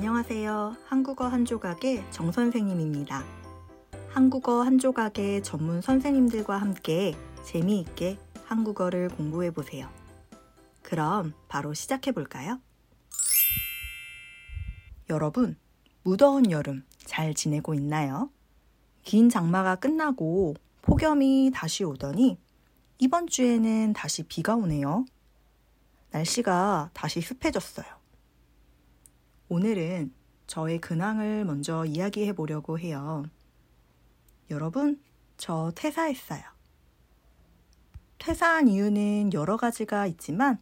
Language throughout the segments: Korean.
안녕하세요. 한국어 한 조각의 정 선생님입니다. 한국어 한 조각의 전문 선생님들과 함께 재미있게 한국어를 공부해 보세요. 그럼 바로 시작해 볼까요? 여러분, 무더운 여름 잘 지내고 있나요? 긴 장마가 끝나고 폭염이 다시 오더니 이번 주에는 다시 비가 오네요. 날씨가 다시 습해졌어요. 오늘은 저의 근황을 먼저 이야기해 보려고 해요. 여러분, 저 퇴사했어요. 퇴사한 이유는 여러 가지가 있지만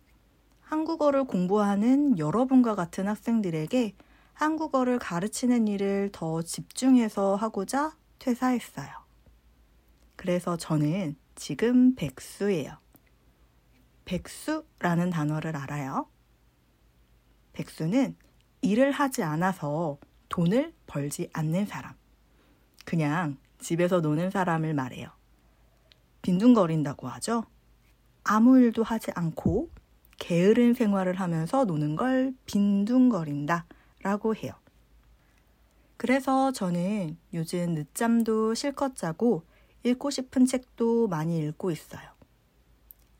한국어를 공부하는 여러분과 같은 학생들에게 한국어를 가르치는 일을 더 집중해서 하고자 퇴사했어요. 그래서 저는 지금 백수예요. 백수라는 단어를 알아요? 백수는 일을 하지 않아서 돈을 벌지 않는 사람. 그냥 집에서 노는 사람을 말해요. 빈둥거린다고 하죠. 아무 일도 하지 않고 게으른 생활을 하면서 노는 걸 빈둥거린다 라고 해요. 그래서 저는 요즘 늦잠도 실컷 자고 읽고 싶은 책도 많이 읽고 있어요.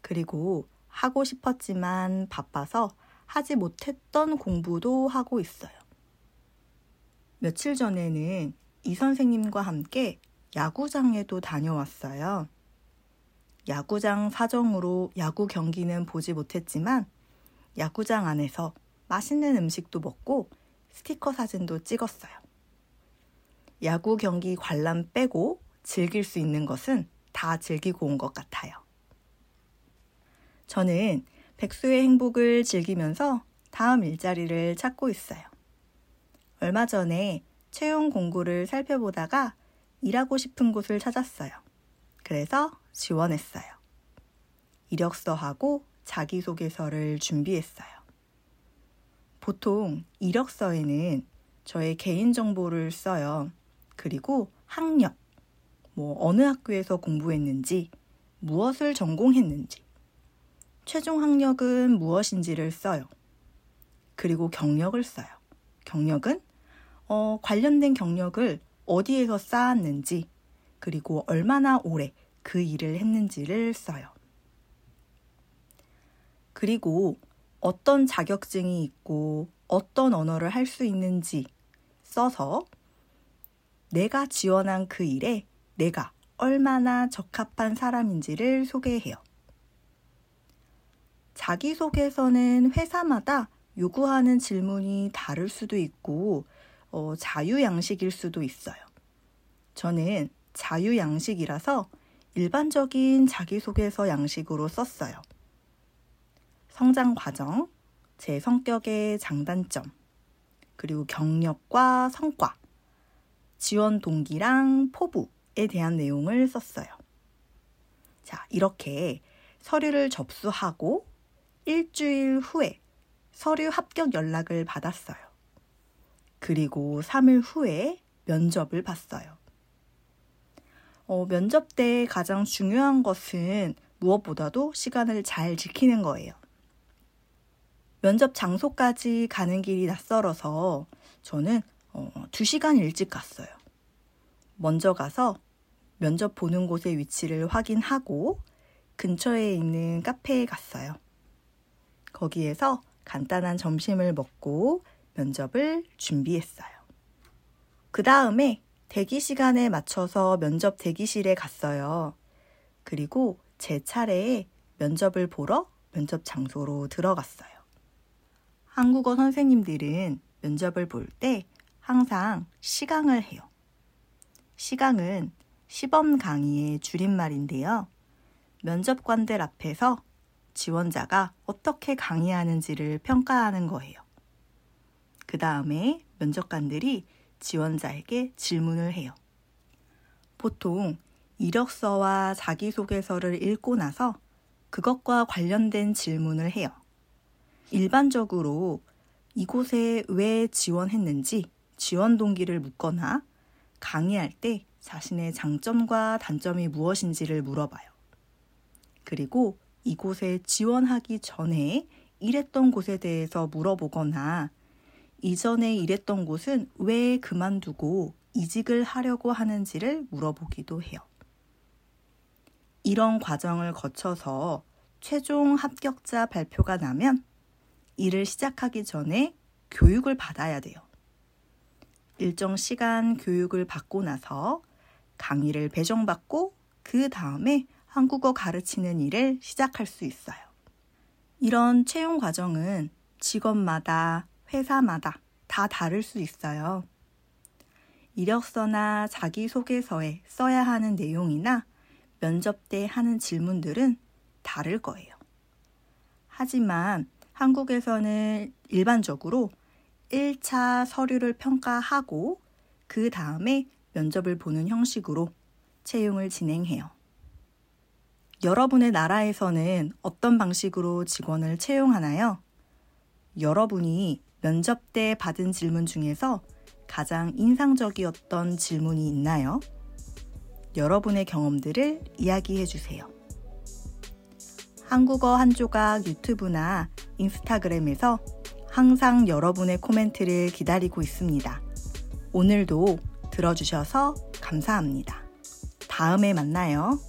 그리고 하고 싶었지만 바빠서 하지 못했던 공부도 하고 있어요. 며칠 전에는 이 선생님과 함께 야구장에도 다녀왔어요. 야구장 사정으로 야구 경기는 보지 못했지만 야구장 안에서 맛있는 음식도 먹고 스티커 사진도 찍었어요. 야구 경기 관람 빼고 즐길 수 있는 것은 다 즐기고 온 것 같아요. 저는 백수의 행복을 즐기면서 다음 일자리를 찾고 있어요. 얼마 전에 채용 공고를 살펴보다가 일하고 싶은 곳을 찾았어요. 그래서 지원했어요. 이력서하고 자기소개서를 준비했어요. 보통 이력서에는 저의 개인정보를 써요. 그리고 학력, 뭐 어느 학교에서 공부했는지, 무엇을 전공했는지, 최종 학력은 무엇인지를 써요. 그리고 경력을 써요. 경력은 어, 관련된 경력을 어디에서 쌓았는지, 그리고 얼마나 오래 그 일을 했는지를 써요. 그리고 어떤 자격증이 있고 어떤 언어를 할 수 있는지 써서 내가 지원한 그 일에 내가 얼마나 적합한 사람인지를 소개해요. 자기소개서는 회사마다 요구하는 질문이 다를 수도 있고 어, 자유양식일 수도 있어요. 저는 자유양식이라서 일반적인 자기소개서 양식으로 썼어요. 성장 과정, 제 성격의 장단점, 그리고 경력과 성과, 지원 동기랑 포부에 대한 내용을 썼어요. 자, 이렇게 서류를 접수하고 일주일 후에 서류 합격 연락을 받았어요. 그리고 3일 후에 면접을 봤어요. 어, 면접 때 가장 중요한 것은 무엇보다도 시간을 잘 지키는 거예요. 면접 장소까지 가는 길이 낯설어서 저는 어, 2시간 일찍 갔어요. 먼저 가서 면접 보는 곳의 위치를 확인하고 근처에 있는 카페에 갔어요. 거기에서 간단한 점심을 먹고 면접을 준비했어요. 그 다음에 대기 시간에 맞춰서 면접 대기실에 갔어요. 그리고 제 차례에 면접을 보러 면접 장소로 들어갔어요. 한국어 선생님들은 면접을 볼 때 항상 시강을 해요. 시강은 시범 강의의 줄임말인데요. 면접관들 앞에서 지원자가 어떻게 강의하는지를 평가하는 거예요. 그 다음에 면접관들이 지원자에게 질문을 해요. 보통 이력서와 자기소개서를 읽고 나서 그것과 관련된 질문을 해요. 일반적으로 이곳에 왜 지원했는지 지원 동기를 묻거나 강의할 때 자신의 장점과 단점이 무엇인지를 물어봐요. 그리고 이곳에 지원하기 전에 일했던 곳에 대해서 물어보거나 이전에 일했던 곳은 왜 그만두고 이직을 하려고 하는지를 물어보기도 해요. 이런 과정을 거쳐서 최종 합격자 발표가 나면 일을 시작하기 전에 교육을 받아야 돼요. 일정 시간 교육을 받고 나서 강의를 배정받고 그 다음에 한국어 가르치는 일을 시작할 수 있어요. 이런 채용 과정은 직업마다, 회사마다 다 다를 수 있어요. 이력서나 자기소개서에 써야 하는 내용이나 면접 때 하는 질문들은 다를 거예요. 하지만 한국에서는 일반적으로 1차 서류를 평가하고 그 다음에 면접을 보는 형식으로 채용을 진행해요. 여러분의 나라에서는 어떤 방식으로 직원을 채용하나요? 여러분이 면접 때 받은 질문 중에서 가장 인상적이었던 질문이 있나요? 여러분의 경험들을 이야기해 주세요. 한국어 한 조각 유튜브나 인스타그램에서 항상 여러분의 코멘트를 기다리고 있습니다. 오늘도 들어주셔서 감사합니다. 다음에 만나요.